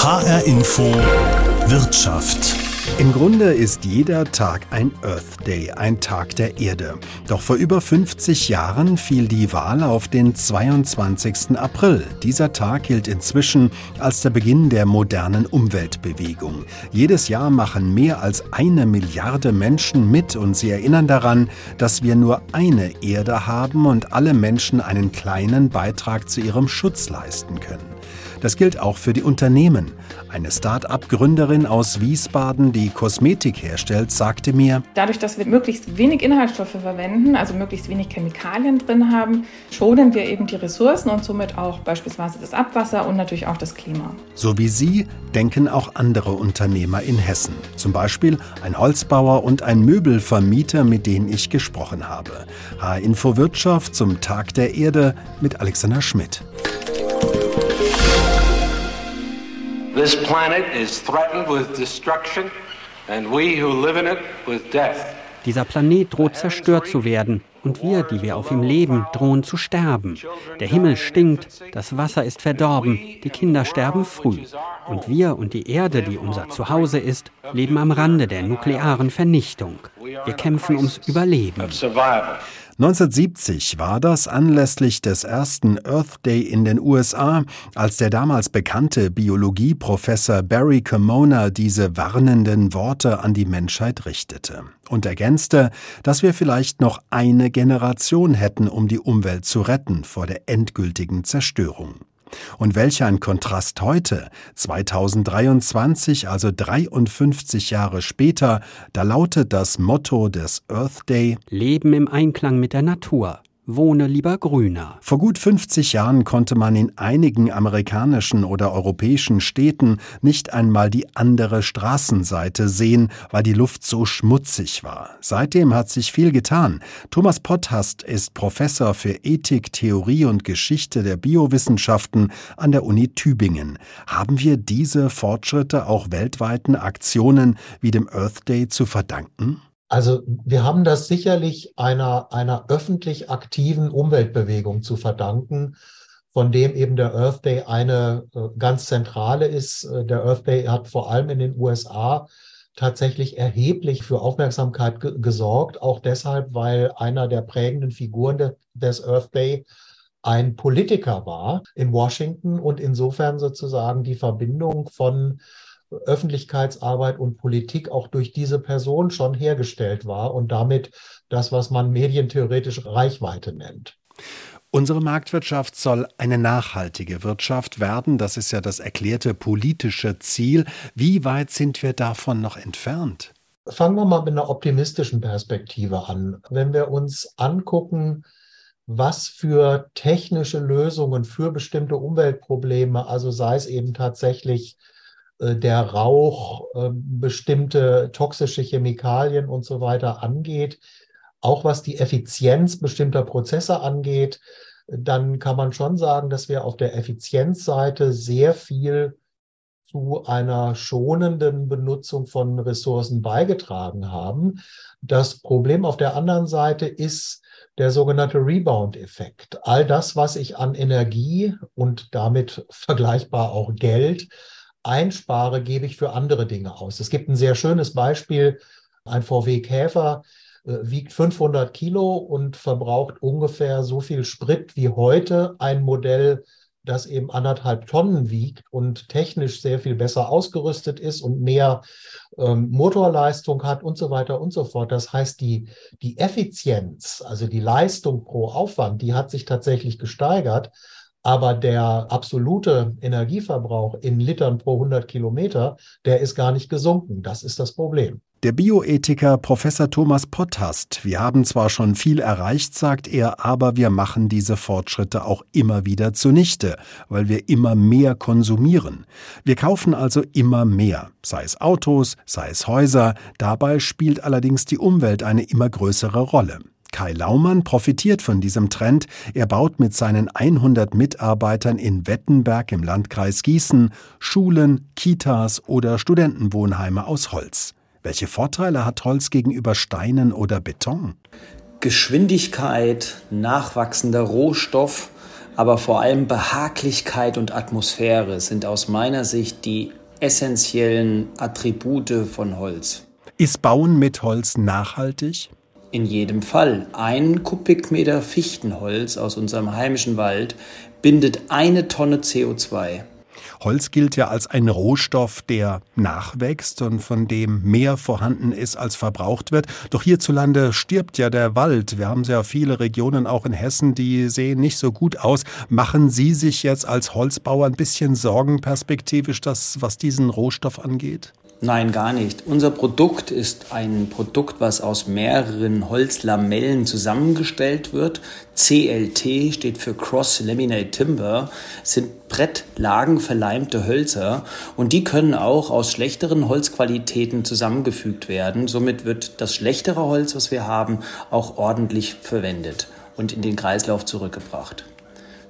HR Info Wirtschaft. Im Grunde ist jeder Tag ein Earth Day, ein Tag der Erde. Doch vor über 50 Jahren fiel die Wahl auf den 22. April. Dieser Tag gilt inzwischen als der Beginn der modernen Umweltbewegung. Jedes Jahr machen mehr als eine Milliarde Menschen mit und sie erinnern daran, dass wir nur eine Erde haben und alle Menschen einen kleinen Beitrag zu ihrem Schutz leisten können. Das gilt auch für die Unternehmen. Eine Start-up-Gründerin aus Wiesbaden, die Kosmetik herstellt, sagte mir, Dadurch, dass wir möglichst wenig Inhaltsstoffe verwenden, also möglichst wenig Chemikalien drin haben, schonen wir eben die Ressourcen und somit auch beispielsweise das Abwasser und natürlich auch das Klima. So wie Sie denken auch andere Unternehmer in Hessen. Zum Beispiel ein Holzbauer und ein Möbelvermieter, mit denen ich gesprochen habe. H-Info Wirtschaft zum Tag der Erde mit Alexander Schmidt. This planet is threatened with destruction and we who live in it with death. Dieser Planet droht zerstört zu werden und wir, die wir auf ihm leben, drohen zu sterben. Der Himmel stinkt, das Wasser ist verdorben, die Kinder sterben früh. Und wir und die Erde, die unser Zuhause ist, leben am Rande der nuklearen Vernichtung. Wir kämpfen ums Überleben. 1970 war das anlässlich des ersten Earth Day in den USA, als der damals bekannte Biologieprofessor Barry Kimona diese warnenden Worte an die Menschheit richtete und ergänzte, dass wir vielleicht noch eine Generation hätten, um die Umwelt zu retten vor der endgültigen Zerstörung. Und welch ein Kontrast heute, 2023, also 53 Jahre später, da lautet das Motto des Earth Day. Leben im Einklang mit der Natur wohne lieber grüner. Vor gut 50 Jahren konnte man in einigen amerikanischen oder europäischen Städten nicht einmal die andere Straßenseite sehen, weil die Luft so schmutzig war. Seitdem hat sich viel getan. Thomas Potthast ist Professor für Ethik, Theorie und Geschichte der Biowissenschaften an der Uni Tübingen. Haben wir diese Fortschritte auch weltweiten Aktionen wie dem Earth Day zu verdanken? Also wir haben das sicherlich einer, einer öffentlich aktiven Umweltbewegung zu verdanken, von dem eben der Earth Day eine äh, ganz zentrale ist. Äh, der Earth Day hat vor allem in den USA tatsächlich erheblich für Aufmerksamkeit gesorgt, auch deshalb, weil einer der prägenden Figuren de des Earth Day ein Politiker war in Washington und insofern sozusagen die Verbindung von Öffentlichkeitsarbeit und Politik auch durch diese Person schon hergestellt war und damit das, was man medientheoretisch Reichweite nennt. Unsere Marktwirtschaft soll eine nachhaltige Wirtschaft werden. Das ist ja das erklärte politische Ziel. Wie weit sind wir davon noch entfernt? Fangen wir mal mit einer optimistischen Perspektive an. Wenn wir uns angucken, was für technische Lösungen für bestimmte Umweltprobleme, also sei es eben tatsächlich der Rauch, ähm, bestimmte toxische Chemikalien und so weiter angeht, auch was die Effizienz bestimmter Prozesse angeht, dann kann man schon sagen, dass wir auf der Effizienzseite sehr viel zu einer schonenden Benutzung von Ressourcen beigetragen haben. Das Problem auf der anderen Seite ist der sogenannte Rebound-Effekt. All das, was ich an Energie und damit vergleichbar auch Geld einspare, gebe ich für andere Dinge aus. Es gibt ein sehr schönes Beispiel. Ein VW Käfer äh, wiegt 500 Kilo und verbraucht ungefähr so viel Sprit wie heute ein Modell, das eben anderthalb Tonnen wiegt und technisch sehr viel besser ausgerüstet ist und mehr ähm, Motorleistung hat und so weiter und so fort. Das heißt, die, die Effizienz, also die Leistung pro Aufwand, die hat sich tatsächlich gesteigert. Aber der absolute Energieverbrauch in Litern pro 100 Kilometer, der ist gar nicht gesunken. Das ist das Problem. Der Bioethiker Professor Thomas Potthast. Wir haben zwar schon viel erreicht, sagt er, aber wir machen diese Fortschritte auch immer wieder zunichte, weil wir immer mehr konsumieren. Wir kaufen also immer mehr, sei es Autos, sei es Häuser. Dabei spielt allerdings die Umwelt eine immer größere Rolle. Kai Laumann profitiert von diesem Trend. Er baut mit seinen 100 Mitarbeitern in Wettenberg im Landkreis Gießen Schulen, Kitas oder Studentenwohnheime aus Holz. Welche Vorteile hat Holz gegenüber Steinen oder Beton? Geschwindigkeit, nachwachsender Rohstoff, aber vor allem Behaglichkeit und Atmosphäre sind aus meiner Sicht die essentiellen Attribute von Holz. Ist Bauen mit Holz nachhaltig? In jedem Fall. Ein Kubikmeter Fichtenholz aus unserem heimischen Wald bindet eine Tonne CO2. Holz gilt ja als ein Rohstoff, der nachwächst und von dem mehr vorhanden ist, als verbraucht wird. Doch hierzulande stirbt ja der Wald. Wir haben sehr viele Regionen auch in Hessen, die sehen nicht so gut aus. Machen Sie sich jetzt als Holzbauer ein bisschen Sorgen perspektivisch, das, was diesen Rohstoff angeht? Nein, gar nicht. Unser Produkt ist ein Produkt, was aus mehreren Holzlamellen zusammengestellt wird. CLT steht für Cross Laminate Timber, sind brettlagenverleimte Hölzer und die können auch aus schlechteren Holzqualitäten zusammengefügt werden. Somit wird das schlechtere Holz, was wir haben, auch ordentlich verwendet und in den Kreislauf zurückgebracht.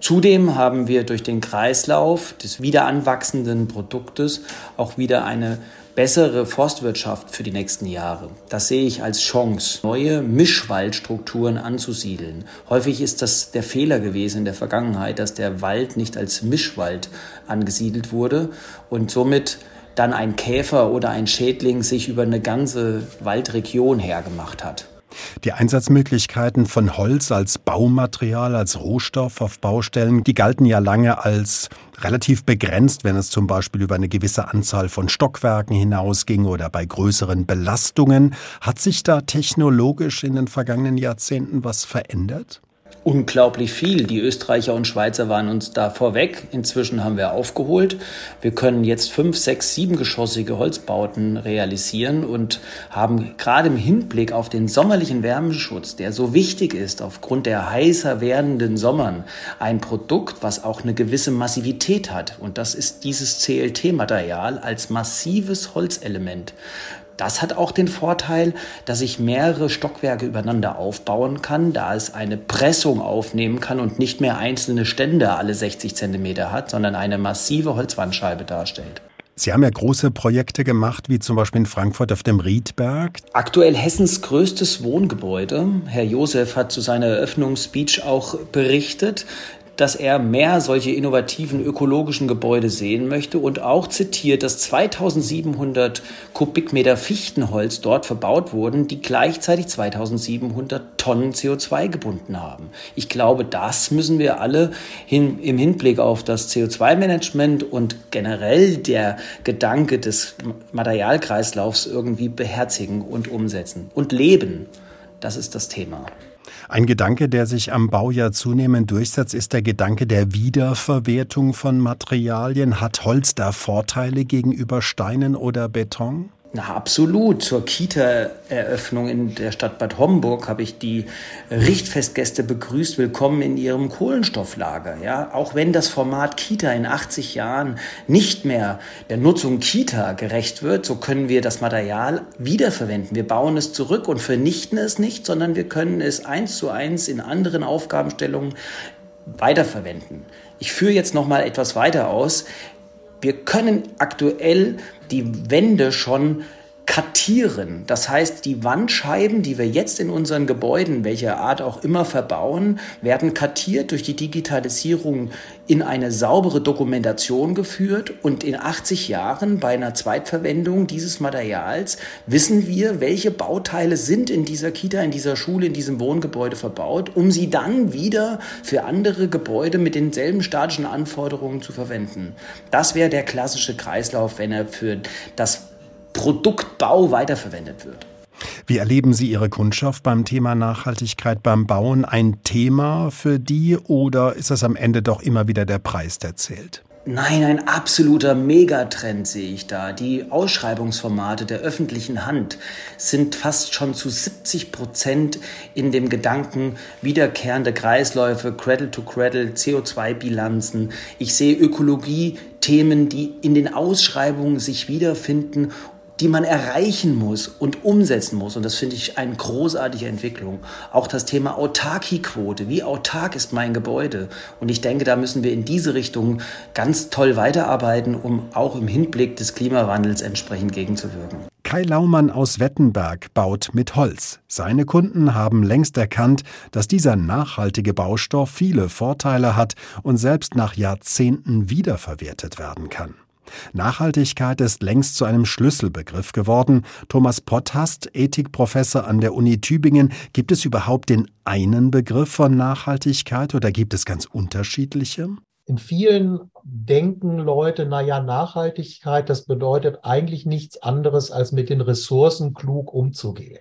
Zudem haben wir durch den Kreislauf des wiederanwachsenden Produktes auch wieder eine bessere Forstwirtschaft für die nächsten Jahre. Das sehe ich als Chance, neue Mischwaldstrukturen anzusiedeln. Häufig ist das der Fehler gewesen in der Vergangenheit, dass der Wald nicht als Mischwald angesiedelt wurde und somit dann ein Käfer oder ein Schädling sich über eine ganze Waldregion hergemacht hat. Die Einsatzmöglichkeiten von Holz als Baumaterial, als Rohstoff auf Baustellen, die galten ja lange als relativ begrenzt, wenn es zum Beispiel über eine gewisse Anzahl von Stockwerken hinausging oder bei größeren Belastungen. Hat sich da technologisch in den vergangenen Jahrzehnten was verändert? Unglaublich viel. Die Österreicher und Schweizer waren uns da vorweg. Inzwischen haben wir aufgeholt. Wir können jetzt fünf, sechs, siebengeschossige Holzbauten realisieren und haben gerade im Hinblick auf den sommerlichen Wärmeschutz, der so wichtig ist aufgrund der heißer werdenden Sommern, ein Produkt, was auch eine gewisse Massivität hat. Und das ist dieses CLT-Material als massives Holzelement. Das hat auch den Vorteil, dass ich mehrere Stockwerke übereinander aufbauen kann, da es eine Pressung aufnehmen kann und nicht mehr einzelne Stände alle 60 Zentimeter hat, sondern eine massive Holzwandscheibe darstellt. Sie haben ja große Projekte gemacht, wie zum Beispiel in Frankfurt auf dem Riedberg. Aktuell Hessens größtes Wohngebäude. Herr Josef hat zu seiner Eröffnungsspeech auch berichtet dass er mehr solche innovativen ökologischen Gebäude sehen möchte und auch zitiert, dass 2700 Kubikmeter Fichtenholz dort verbaut wurden, die gleichzeitig 2700 Tonnen CO2 gebunden haben. Ich glaube, das müssen wir alle hin, im Hinblick auf das CO2-Management und generell der Gedanke des Materialkreislaufs irgendwie beherzigen und umsetzen und leben. Das ist das Thema. Ein Gedanke, der sich am Bau ja zunehmend durchsetzt, ist der Gedanke der Wiederverwertung von Materialien. Hat Holz da Vorteile gegenüber Steinen oder Beton? Na, absolut. Zur Kita-Eröffnung in der Stadt Bad Homburg habe ich die Richtfestgäste begrüßt. Willkommen in ihrem Kohlenstofflager. Ja, auch wenn das Format Kita in 80 Jahren nicht mehr der Nutzung Kita gerecht wird, so können wir das Material wiederverwenden. Wir bauen es zurück und vernichten es nicht, sondern wir können es eins zu eins in anderen Aufgabenstellungen weiterverwenden. Ich führe jetzt noch mal etwas weiter aus. Wir können aktuell die Wände schon kartieren. Das heißt, die Wandscheiben, die wir jetzt in unseren Gebäuden, welcher Art auch immer verbauen, werden kartiert durch die Digitalisierung in eine saubere Dokumentation geführt und in 80 Jahren bei einer Zweitverwendung dieses Materials wissen wir, welche Bauteile sind in dieser Kita, in dieser Schule, in diesem Wohngebäude verbaut, um sie dann wieder für andere Gebäude mit denselben statischen Anforderungen zu verwenden. Das wäre der klassische Kreislauf, wenn er für das Produktbau weiterverwendet wird. Wie erleben Sie Ihre Kundschaft beim Thema Nachhaltigkeit beim Bauen? Ein Thema für die oder ist es am Ende doch immer wieder der Preis, der zählt? Nein, ein absoluter Megatrend sehe ich da. Die Ausschreibungsformate der öffentlichen Hand sind fast schon zu 70 Prozent in dem Gedanken wiederkehrende Kreisläufe, Cradle-to-Cradle, CO2-Bilanzen. Ich sehe Ökologie, Themen, die in den Ausschreibungen sich wiederfinden die man erreichen muss und umsetzen muss. Und das finde ich eine großartige Entwicklung. Auch das Thema Autarkiequote. Wie autark ist mein Gebäude? Und ich denke, da müssen wir in diese Richtung ganz toll weiterarbeiten, um auch im Hinblick des Klimawandels entsprechend gegenzuwirken. Kai Laumann aus Wettenberg baut mit Holz. Seine Kunden haben längst erkannt, dass dieser nachhaltige Baustoff viele Vorteile hat und selbst nach Jahrzehnten wiederverwertet werden kann. Nachhaltigkeit ist längst zu einem Schlüsselbegriff geworden. Thomas Potthast, Ethikprofessor an der Uni Tübingen, gibt es überhaupt den einen Begriff von Nachhaltigkeit oder gibt es ganz unterschiedliche? In vielen denken Leute, naja, Nachhaltigkeit, das bedeutet eigentlich nichts anderes, als mit den Ressourcen klug umzugehen.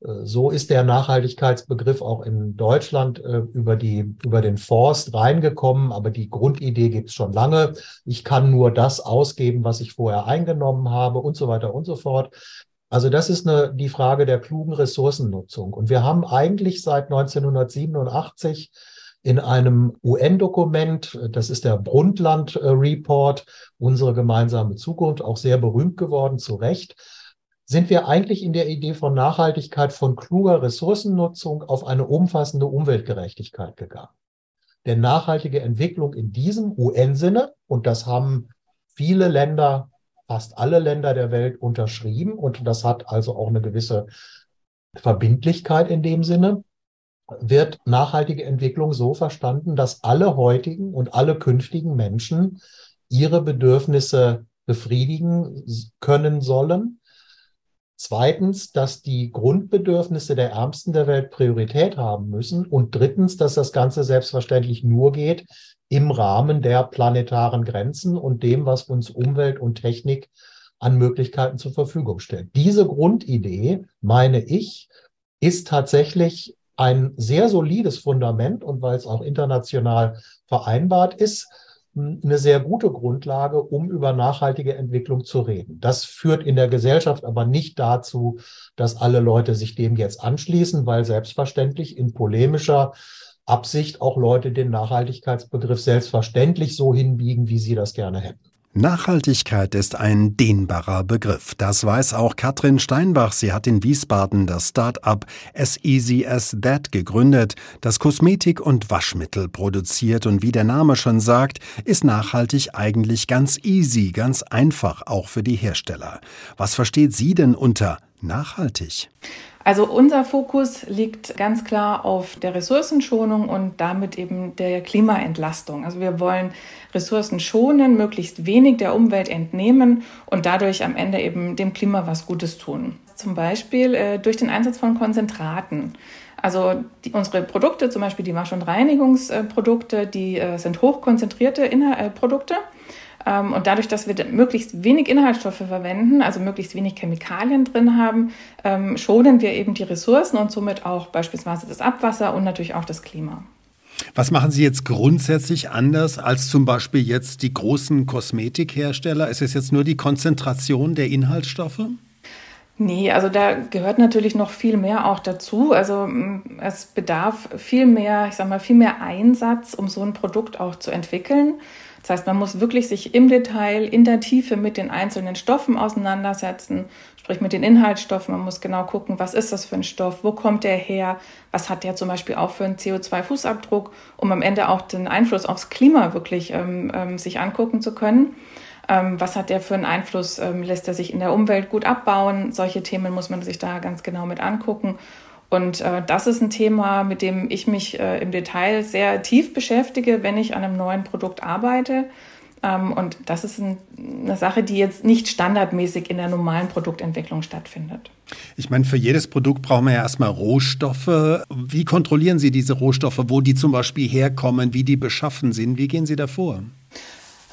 Äh, so ist der Nachhaltigkeitsbegriff auch in Deutschland äh, über, die, über den Forst reingekommen, aber die Grundidee gibt es schon lange. Ich kann nur das ausgeben, was ich vorher eingenommen habe und so weiter und so fort. Also das ist eine, die Frage der klugen Ressourcennutzung. Und wir haben eigentlich seit 1987 in einem UN-Dokument, das ist der Brundtland-Report, unsere gemeinsame Zukunft, auch sehr berühmt geworden, zu Recht, sind wir eigentlich in der Idee von Nachhaltigkeit, von kluger Ressourcennutzung auf eine umfassende Umweltgerechtigkeit gegangen. Denn nachhaltige Entwicklung in diesem UN-Sinne, und das haben viele Länder, fast alle Länder der Welt unterschrieben, und das hat also auch eine gewisse Verbindlichkeit in dem Sinne, wird nachhaltige Entwicklung so verstanden, dass alle heutigen und alle künftigen Menschen ihre Bedürfnisse befriedigen können sollen. Zweitens, dass die Grundbedürfnisse der Ärmsten der Welt Priorität haben müssen. Und drittens, dass das Ganze selbstverständlich nur geht im Rahmen der planetaren Grenzen und dem, was uns Umwelt und Technik an Möglichkeiten zur Verfügung stellt. Diese Grundidee, meine ich, ist tatsächlich ein sehr solides Fundament und weil es auch international vereinbart ist, eine sehr gute Grundlage, um über nachhaltige Entwicklung zu reden. Das führt in der Gesellschaft aber nicht dazu, dass alle Leute sich dem jetzt anschließen, weil selbstverständlich in polemischer Absicht auch Leute den Nachhaltigkeitsbegriff selbstverständlich so hinbiegen, wie sie das gerne hätten. Nachhaltigkeit ist ein dehnbarer Begriff. Das weiß auch Katrin Steinbach. Sie hat in Wiesbaden das Start-up As Easy as That gegründet, das Kosmetik und Waschmittel produziert. Und wie der Name schon sagt, ist nachhaltig eigentlich ganz easy, ganz einfach, auch für die Hersteller. Was versteht sie denn unter nachhaltig? Also unser Fokus liegt ganz klar auf der Ressourcenschonung und damit eben der Klimaentlastung. Also wir wollen Ressourcen schonen, möglichst wenig der Umwelt entnehmen und dadurch am Ende eben dem Klima was Gutes tun. Zum Beispiel äh, durch den Einsatz von Konzentraten. Also die, unsere Produkte, zum Beispiel die Wasch- und Reinigungsprodukte, die äh, sind hochkonzentrierte Inhal äh, Produkte. Ähm, und dadurch, dass wir möglichst wenig Inhaltsstoffe verwenden, also möglichst wenig Chemikalien drin haben, ähm, schonen wir eben die Ressourcen und somit auch beispielsweise das Abwasser und natürlich auch das Klima. Was machen Sie jetzt grundsätzlich anders als zum Beispiel jetzt die großen Kosmetikhersteller? Ist es jetzt nur die Konzentration der Inhaltsstoffe? Nee, also da gehört natürlich noch viel mehr auch dazu. Also mm, es bedarf viel mehr, ich sag mal, viel mehr Einsatz, um so ein Produkt auch zu entwickeln. Das heißt, man muss wirklich sich im Detail, in der Tiefe mit den einzelnen Stoffen auseinandersetzen, sprich mit den Inhaltsstoffen. Man muss genau gucken, was ist das für ein Stoff, wo kommt der her, was hat der zum Beispiel auch für einen CO2-Fußabdruck, um am Ende auch den Einfluss aufs Klima wirklich ähm, ähm, sich angucken zu können. Ähm, was hat der für einen Einfluss? Ähm, lässt er sich in der Umwelt gut abbauen? Solche Themen muss man sich da ganz genau mit angucken. Und äh, das ist ein Thema, mit dem ich mich äh, im Detail sehr tief beschäftige, wenn ich an einem neuen Produkt arbeite. Ähm, und das ist ein, eine Sache, die jetzt nicht standardmäßig in der normalen Produktentwicklung stattfindet. Ich meine, für jedes Produkt brauchen wir ja erstmal Rohstoffe. Wie kontrollieren Sie diese Rohstoffe, wo die zum Beispiel herkommen, wie die beschaffen sind? Wie gehen Sie da vor?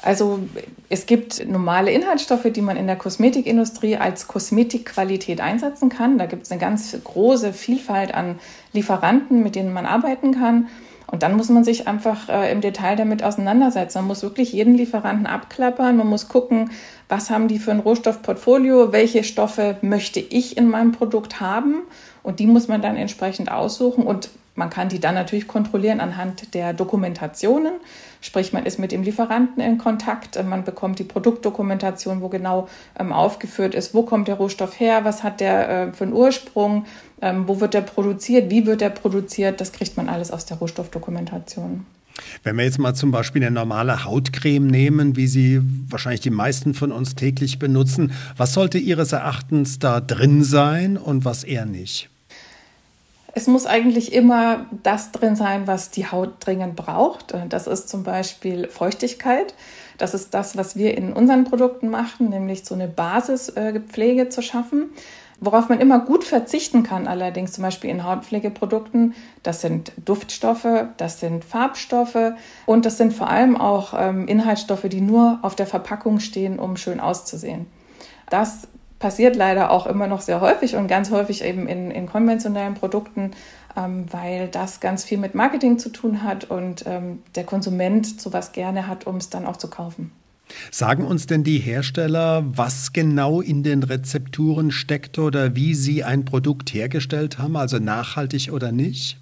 Also es gibt normale Inhaltsstoffe, die man in der Kosmetikindustrie als Kosmetikqualität einsetzen kann. Da gibt es eine ganz große Vielfalt an Lieferanten, mit denen man arbeiten kann. Und dann muss man sich einfach äh, im Detail damit auseinandersetzen. Man muss wirklich jeden Lieferanten abklappern. Man muss gucken, was haben die für ein Rohstoffportfolio, welche Stoffe möchte ich in meinem Produkt haben. Und die muss man dann entsprechend aussuchen. Und man kann die dann natürlich kontrollieren anhand der Dokumentationen. Sprich, man ist mit dem Lieferanten in Kontakt, äh, man bekommt die Produktdokumentation, wo genau ähm, aufgeführt ist, wo kommt der Rohstoff her, was hat der äh, für einen Ursprung, ähm, wo wird der produziert, wie wird der produziert. Das kriegt man alles aus der Rohstoffdokumentation. Wenn wir jetzt mal zum Beispiel eine normale Hautcreme nehmen, wie sie wahrscheinlich die meisten von uns täglich benutzen, was sollte Ihres Erachtens da drin sein und was eher nicht? Es muss eigentlich immer das drin sein, was die Haut dringend braucht. Das ist zum Beispiel Feuchtigkeit. Das ist das, was wir in unseren Produkten machen, nämlich so eine Basispflege zu schaffen. Worauf man immer gut verzichten kann, allerdings zum Beispiel in Hautpflegeprodukten, das sind Duftstoffe, das sind Farbstoffe und das sind vor allem auch ähm, Inhaltsstoffe, die nur auf der Verpackung stehen, um schön auszusehen. Das passiert leider auch immer noch sehr häufig und ganz häufig eben in, in konventionellen Produkten, ähm, weil das ganz viel mit Marketing zu tun hat und ähm, der Konsument sowas gerne hat, um es dann auch zu kaufen. Sagen uns denn die Hersteller, was genau in den Rezepturen steckt oder wie sie ein Produkt hergestellt haben, also nachhaltig oder nicht?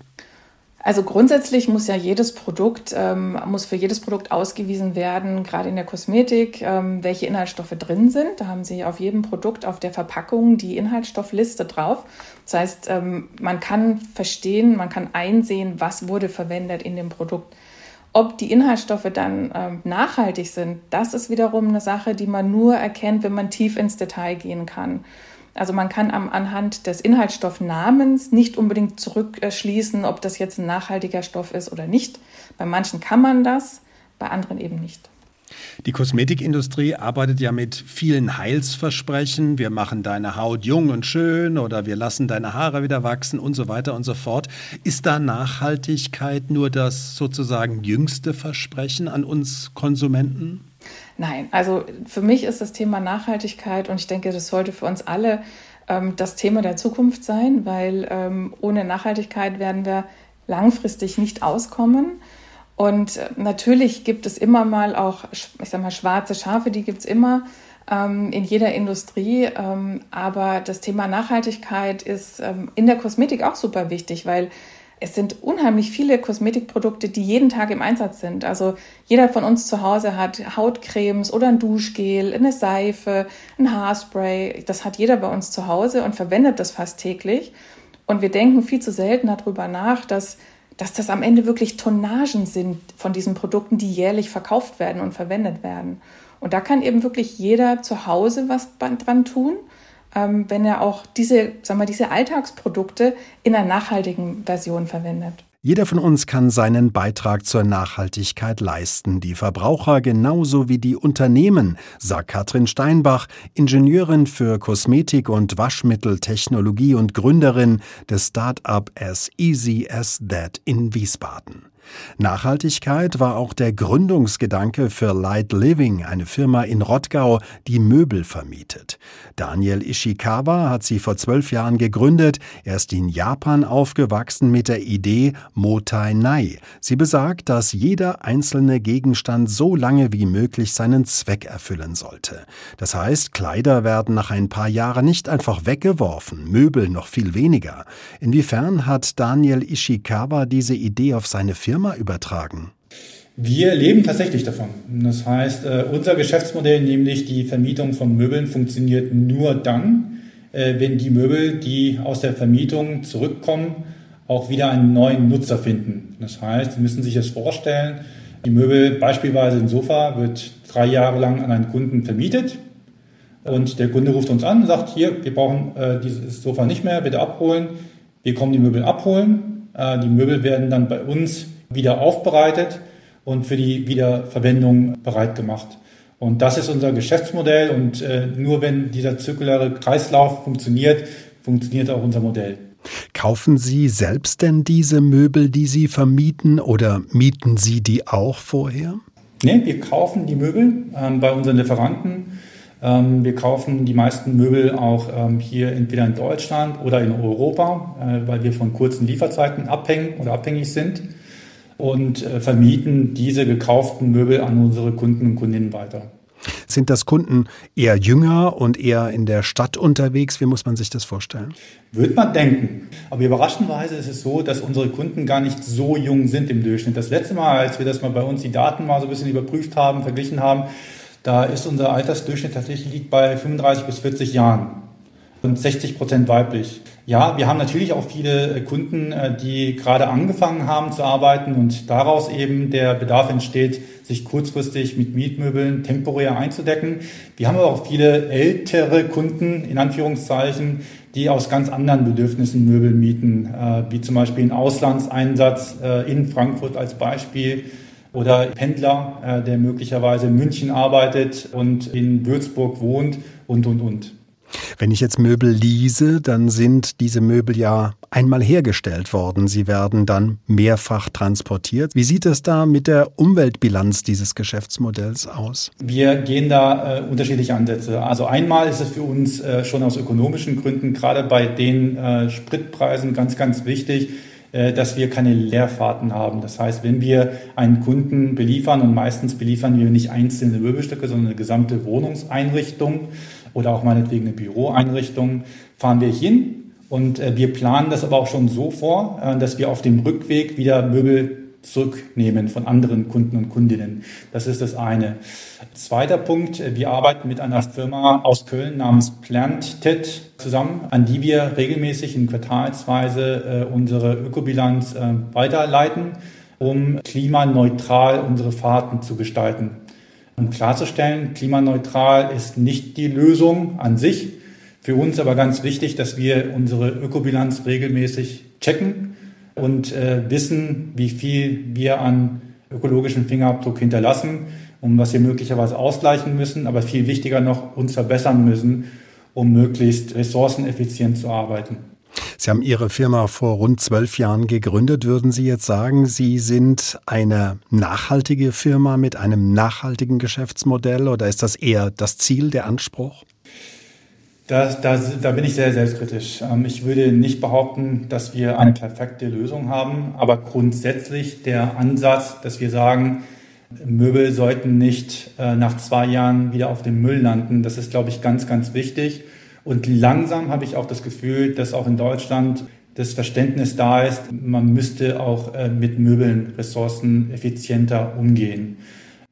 Also grundsätzlich muss ja jedes Produkt, ähm, muss für jedes Produkt ausgewiesen werden, gerade in der Kosmetik, ähm, welche Inhaltsstoffe drin sind. Da haben Sie auf jedem Produkt auf der Verpackung die Inhaltsstoffliste drauf. Das heißt, ähm, man kann verstehen, man kann einsehen, was wurde verwendet in dem Produkt. Ob die Inhaltsstoffe dann ähm, nachhaltig sind, das ist wiederum eine Sache, die man nur erkennt, wenn man tief ins Detail gehen kann. Also man kann am, anhand des Inhaltsstoffnamens nicht unbedingt zurückschließen, ob das jetzt ein nachhaltiger Stoff ist oder nicht. Bei manchen kann man das, bei anderen eben nicht. Die Kosmetikindustrie arbeitet ja mit vielen Heilsversprechen. Wir machen deine Haut jung und schön oder wir lassen deine Haare wieder wachsen und so weiter und so fort. Ist da Nachhaltigkeit nur das sozusagen jüngste Versprechen an uns Konsumenten? Nein, also für mich ist das Thema Nachhaltigkeit und ich denke, das sollte für uns alle ähm, das Thema der Zukunft sein, weil ähm, ohne Nachhaltigkeit werden wir langfristig nicht auskommen. Und natürlich gibt es immer mal auch, ich sag mal, schwarze Schafe, die gibt es immer ähm, in jeder Industrie. Ähm, aber das Thema Nachhaltigkeit ist ähm, in der Kosmetik auch super wichtig, weil es sind unheimlich viele Kosmetikprodukte, die jeden Tag im Einsatz sind. Also jeder von uns zu Hause hat Hautcremes oder ein Duschgel, eine Seife, ein Haarspray. Das hat jeder bei uns zu Hause und verwendet das fast täglich. Und wir denken viel zu selten darüber nach, dass dass das am Ende wirklich Tonnagen sind von diesen Produkten, die jährlich verkauft werden und verwendet werden. Und da kann eben wirklich jeder zu Hause was dran tun, ähm, wenn er auch diese, sagen wir, diese Alltagsprodukte in einer nachhaltigen Version verwendet. Jeder von uns kann seinen Beitrag zur Nachhaltigkeit leisten, die Verbraucher genauso wie die Unternehmen, sagt Katrin Steinbach, Ingenieurin für Kosmetik und Waschmitteltechnologie und Gründerin des Start-up As Easy as That in Wiesbaden. Nachhaltigkeit war auch der Gründungsgedanke für Light Living, eine Firma in Rottgau, die Möbel vermietet. Daniel Ishikawa hat sie vor zwölf Jahren gegründet. Er ist in Japan aufgewachsen mit der Idee Motai Nai. Sie besagt, dass jeder einzelne Gegenstand so lange wie möglich seinen Zweck erfüllen sollte. Das heißt, Kleider werden nach ein paar Jahren nicht einfach weggeworfen, Möbel noch viel weniger. Inwiefern hat Daniel Ishikawa diese Idee auf seine Firma Firma übertragen? Wir leben tatsächlich davon. Das heißt, äh, unser Geschäftsmodell, nämlich die Vermietung von Möbeln, funktioniert nur dann, äh, wenn die Möbel, die aus der Vermietung zurückkommen, auch wieder einen neuen Nutzer finden. Das heißt, Sie müssen sich das vorstellen, die Möbel, beispielsweise ein Sofa, wird drei Jahre lang an einen Kunden vermietet. Und der Kunde ruft uns an und sagt, hier, wir brauchen äh, dieses Sofa nicht mehr, bitte abholen. Wir kommen die Möbel abholen. Die Möbel werden dann bei uns wieder aufbereitet und für die Wiederverwendung bereit gemacht. Und das ist unser Geschäftsmodell und äh, nur wenn dieser zirkuläre Kreislauf funktioniert, funktioniert auch unser Modell. Kaufen Sie selbst denn diese Möbel, die Sie vermieten oder mieten Sie die auch vorher? Nee, wir kaufen die Möbel ähm, bei unseren Lieferanten. Ähm, wir kaufen die meisten Möbel auch ähm, hier entweder in Deutschland oder in Europa, äh, weil wir von kurzen Lieferzeiten abhängen oder abhängig sind und äh, vermieten diese gekauften Möbel an unsere Kunden und Kundinnen weiter. Sind das Kunden eher jünger und eher in der Stadt unterwegs? Wie muss man sich das vorstellen? Würde man denken. Aber überraschenderweise ist es so, dass unsere Kunden gar nicht so jung sind im Durchschnitt. Das letzte Mal, als wir das mal bei uns die Daten mal so ein bisschen überprüft haben, verglichen haben, da ist unser Altersdurchschnitt tatsächlich liegt bei 35 bis 40 Jahren. Und 60 Prozent weiblich. Ja, wir haben natürlich auch viele Kunden, äh, die gerade angefangen haben zu arbeiten und daraus eben der Bedarf entsteht, sich kurzfristig mit Mietmöbeln temporär einzudecken. Wir haben aber auch viele ältere Kunden, in Anführungszeichen, die aus ganz anderen Bedürfnissen Möbel mieten, äh, wie zum Beispiel einen Auslandseinsatz äh, in Frankfurt als Beispiel oder Pendler, der möglicherweise in München arbeitet und in Würzburg wohnt und, und, und. Wenn ich jetzt Möbel lease, dann sind diese Möbel ja einmal hergestellt worden. Sie werden dann mehrfach transportiert. Wie sieht es da mit der Umweltbilanz dieses Geschäftsmodells aus? Wir gehen da äh, unterschiedliche Ansätze. Also einmal ist es für uns äh, schon aus ökonomischen Gründen, gerade bei den äh, Spritpreisen, ganz, ganz wichtig, äh, dass wir keine Leerfahrten haben. Das heißt, wenn wir einen Kunden beliefern und meistens beliefern wir nicht einzelne Möbelstücke, sondern eine gesamte Wohnungseinrichtung, oder auch meinetwegen eine Büroeinrichtung, fahren wir hin und äh, wir planen das aber auch schon so vor, äh, dass wir auf dem Rückweg wieder Möbel zurücknehmen von anderen Kunden und Kundinnen. Das ist das eine. Zweiter Punkt, äh, wir arbeiten mit einer Firma aus Köln namens PlantTed zusammen, an die wir regelmäßig in Quartalsweise unsere Ökobilanz weiterleiten, um klimaneutral unsere Fahrten zu gestalten. Um klarzustellen, klimaneutral ist nicht die Lösung an sich. Für uns aber ganz wichtig, dass wir unsere Ökobilanz regelmäßig checken und äh, wissen, wie viel wir an ökologischen Fingerabdruck hinterlassen und was wir möglicherweise ausgleichen müssen, aber viel wichtiger noch uns verbessern müssen, um möglichst ressourceneffizient zu arbeiten. Sie haben Ihre Firma vor rund zwölf Jahren gegründet. Würden Sie jetzt sagen, Sie sind eine nachhaltige Firma mit einem nachhaltigen Geschäftsmodell oder ist das eher das Ziel, der Anspruch? Das, das, da bin ich sehr selbstkritisch. Ähm, ich würde nicht behaupten, dass wir eine perfekte Lösung haben, aber grundsätzlich der Ansatz, dass wir sagen, Möbel sollten nicht äh, nach zwei Jahren wieder auf dem Müll landen, das ist, glaube ich, ganz, ganz wichtig. Und langsam habe ich auch das Gefühl, dass auch in Deutschland das Verständnis da ist, man müsste auch äh, mit Möbeln ressourceneffizienter umgehen.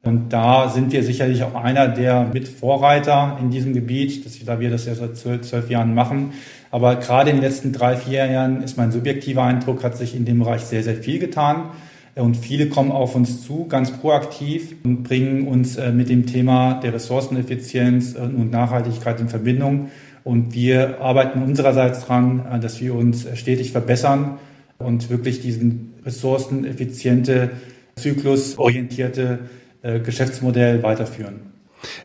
Und da sind wir sicherlich auch einer der Mitvorreiter in diesem Gebiet, dass wir, da wir das ja seit zwölf, Jahren machen. Aber gerade in den letzten drei, vier Jahren ist mein subjektiver Eindruck, hat sich in dem Bereich sehr, sehr viel getan. Und viele kommen auf uns zu, ganz proaktiv und bringen uns äh, mit dem Thema der Ressourceneffizienz und Nachhaltigkeit in Verbindung. Und wir arbeiten unsererseits dran, äh, dass wir uns stetig verbessern und wirklich diesen ressourceneffiziente, zyklusorientierte äh, Geschäftsmodell weiterführen.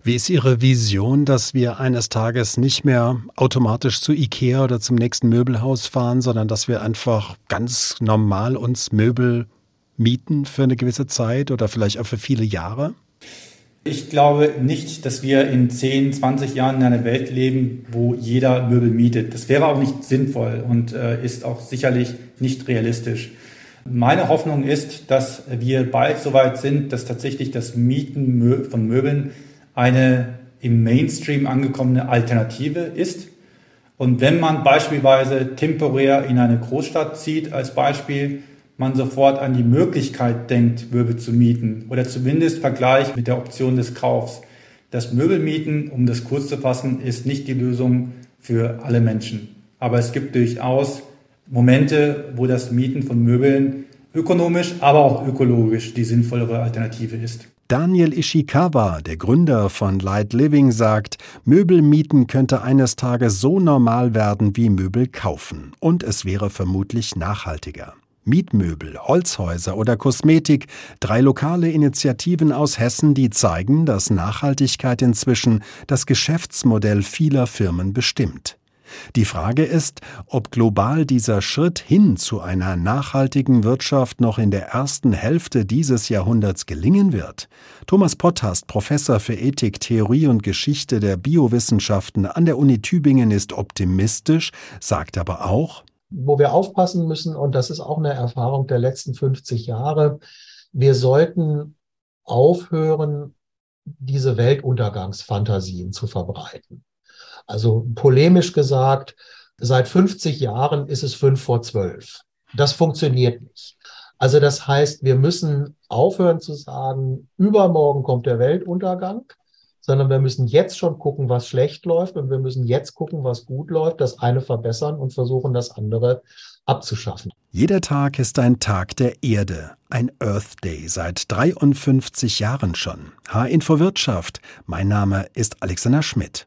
Wie ist Ihre Vision, dass wir eines Tages nicht mehr automatisch zu Ikea oder zum nächsten Möbelhaus fahren, sondern dass wir einfach ganz normal uns Möbel mieten für eine gewisse Zeit oder vielleicht auch für viele Jahre? Ich glaube nicht, dass wir in 10, 20 Jahren in einer Welt leben, wo jeder Möbel mietet. Das wäre auch nicht sinnvoll und äh, ist auch sicherlich nicht realistisch. Meine Hoffnung ist, dass wir bald so weit sind, dass tatsächlich das Mieten von Möbeln eine im Mainstream angekommene Alternative ist. Und wenn man beispielsweise temporär in eine Großstadt zieht, als Beispiel, man sofort an die Möglichkeit denkt, Möbel zu mieten oder zumindest Vergleich mit der Option des Kaufs. Das Möbelmieten, um das kurz zu fassen, ist nicht die Lösung für alle Menschen. Aber es gibt durchaus Momente, wo das Mieten von Möbeln ökonomisch, aber auch ökologisch die sinnvollere Alternative ist. Daniel Ishikawa, der Gründer von Light Living, sagt, Möbelmieten könnte eines Tages so normal werden wie Möbel kaufen und es wäre vermutlich nachhaltiger. Mietmöbel, Holzhäuser oder Kosmetik, drei lokale Initiativen aus Hessen, die zeigen, dass Nachhaltigkeit inzwischen das Geschäftsmodell vieler Firmen bestimmt. Die Frage ist, ob global dieser Schritt hin zu einer nachhaltigen Wirtschaft noch in der ersten Hälfte dieses Jahrhunderts gelingen wird. Thomas Potthast, Professor für Ethik, Theorie und Geschichte der Biowissenschaften an der Uni Tübingen, ist optimistisch, sagt aber auch, wo wir aufpassen müssen, und das ist auch eine Erfahrung der letzten 50 Jahre, wir sollten aufhören, diese Weltuntergangsfantasien zu verbreiten. Also polemisch gesagt, seit 50 Jahren ist es fünf vor zwölf. Das funktioniert nicht. Also das heißt, wir müssen aufhören zu sagen, übermorgen kommt der Weltuntergang, sondern wir müssen jetzt schon gucken, was schlecht läuft und wir müssen jetzt gucken, was gut läuft, das eine verbessern und versuchen, das andere abzuschaffen. Jeder Tag ist ein Tag der Erde, ein Earth Day seit 53 Jahren schon. H-Info Wirtschaft. Mein Name ist Alexander Schmidt.